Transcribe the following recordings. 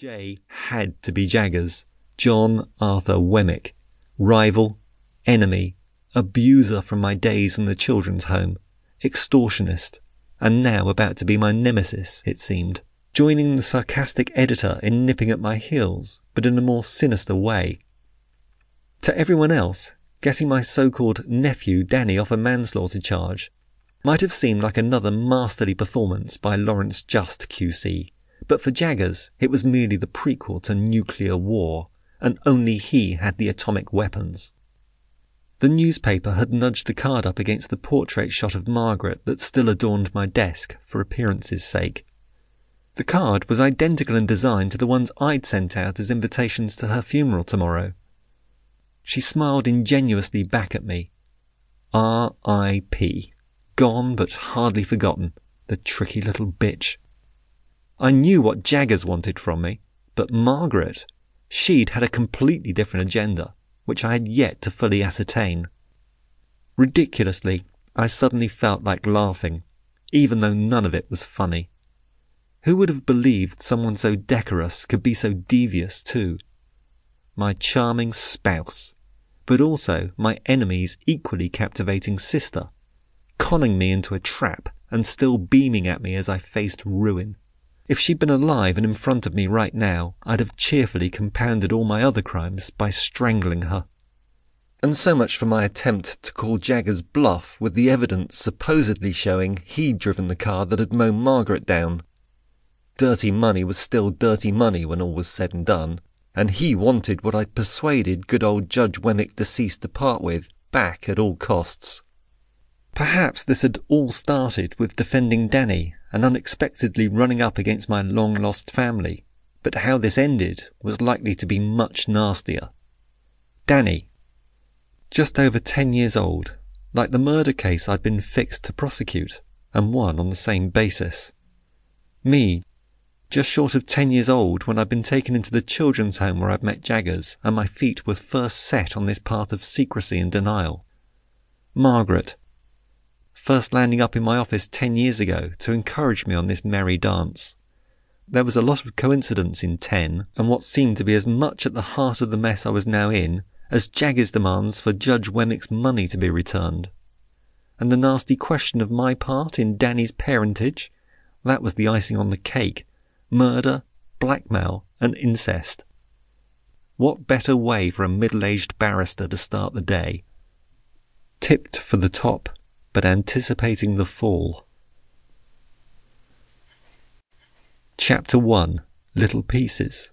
J had to be Jaggers, John Arthur Wemmick, rival, enemy, abuser from my days in the children's home, extortionist, and now about to be my nemesis, it seemed, joining the sarcastic editor in nipping at my heels, but in a more sinister way. To everyone else, getting my so-called nephew Danny off a manslaughter charge might have seemed like another masterly performance by Lawrence Juste QC, but for Jaggers it was merely the prequel to nuclear war, and only he had the atomic weapons. The newspaper had nudged the card up against the portrait shot of Margaret that still adorned my desk for appearance's sake. The card was identical in design to the ones I'd sent out as invitations to her funeral tomorrow. She smiled ingenuously back at me. R.I.P. Gone but hardly forgotten, the tricky little bitch. I knew what Jaggers wanted from me, but Margaret, she'd had a completely different agenda which I had yet to fully ascertain. Ridiculously, I suddenly felt like laughing, even though none of it was funny. Who would have believed someone so decorous could be so devious too? My charming spouse, but also my enemy's equally captivating sister, conning me into a trap and still beaming at me as I faced ruin. If she'd been alive and in front of me right now, I'd have cheerfully compounded all my other crimes by strangling her. And so much for my attempt to call Jaggers bluff with the evidence supposedly showing he'd driven the car that had mown Margaret down. Dirty money was still dirty money when all was said and done, and he wanted what I'd persuaded good old Judge Wemmick deceased to part with back at all costs. Perhaps this had all started with defending Danny and unexpectedly running up against my long lost family, but how this ended was likely to be much nastier. Danny, just over ten years old, like the murder case I'd been fixed to prosecute, and won on the same basis. Me, just short of ten years old when I'd been taken into the children's home where I'd met Jaggers, and my feet were first set on this path of secrecy and denial. Margaret, first landing up in my office ten years ago to encourage me on this merry dance. There was a lot of coincidence in ten, and what seemed to be as much at the heart of the mess I was now in as Jaggers' demands for Judge Wemmick's money to be returned. And the nasty question of my part in Danny's parentage, that was the icing on the cake. Murder, blackmail, and incest. What better way for a middle-aged barrister to start the day? Tipped for the top but anticipating the fall. Chapter 1 Little Pieces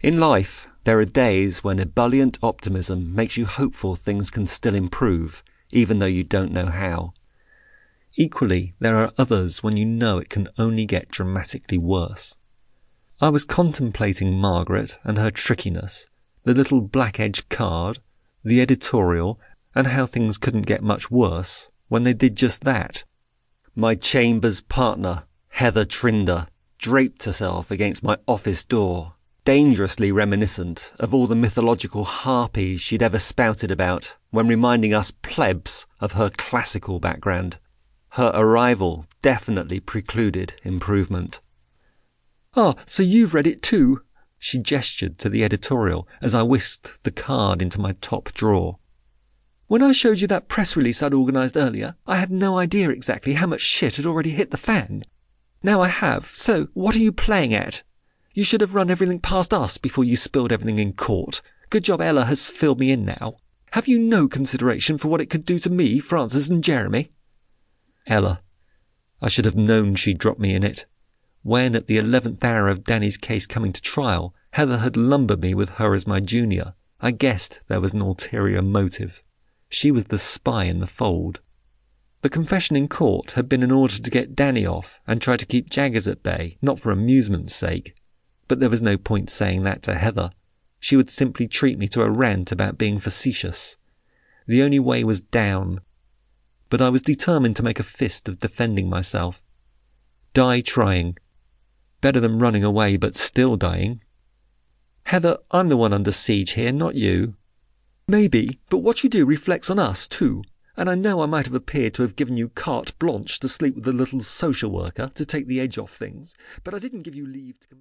In life, there are days when ebullient optimism makes you hopeful things can still improve, even though you don't know how. Equally, there are others when you know it can only get dramatically worse. I was contemplating Margaret and her trickiness, the little black edge card, the editorial, and how things couldn't get much worse when they did just that. My chambers partner, Heather Trinder, draped herself against my office door, dangerously reminiscent of all the mythological harpies she'd ever spouted about when reminding us plebs of her classical background. Her arrival definitely precluded improvement. Ah, so you've read it too? She gestured to the editorial as I whisked the card into my top drawer. When I showed you that press release I'd organised earlier, I had no idea exactly how much shit had already hit the fan. Now I have, so what are you playing at? You should have run everything past us before you spilled everything in court. Good job Ella has filled me in now. Have you no consideration for what it could do to me, Francis, and Jeremy? Ella. I should have known she'd drop me in it. When, at the eleventh hour of Danny's case coming to trial, Heather had lumbered me with her as my junior, I guessed there was an ulterior motive. She was the spy in the fold. The confession in court had been in order to get Danny off and try to keep Jaggers at bay, not for amusement's sake. But there was no point saying that to Heather. She would simply treat me to a rant about being facetious. The only way was down. But I was determined to make a fist of defending myself. Die trying. Better than running away but still dying. Heather, I'm the one under siege here, not you. Maybe, but what you do reflects on us, too. And I know I might have appeared to have given you carte blanche to sleep with the little social worker to take the edge off things, but I didn't give you leave to.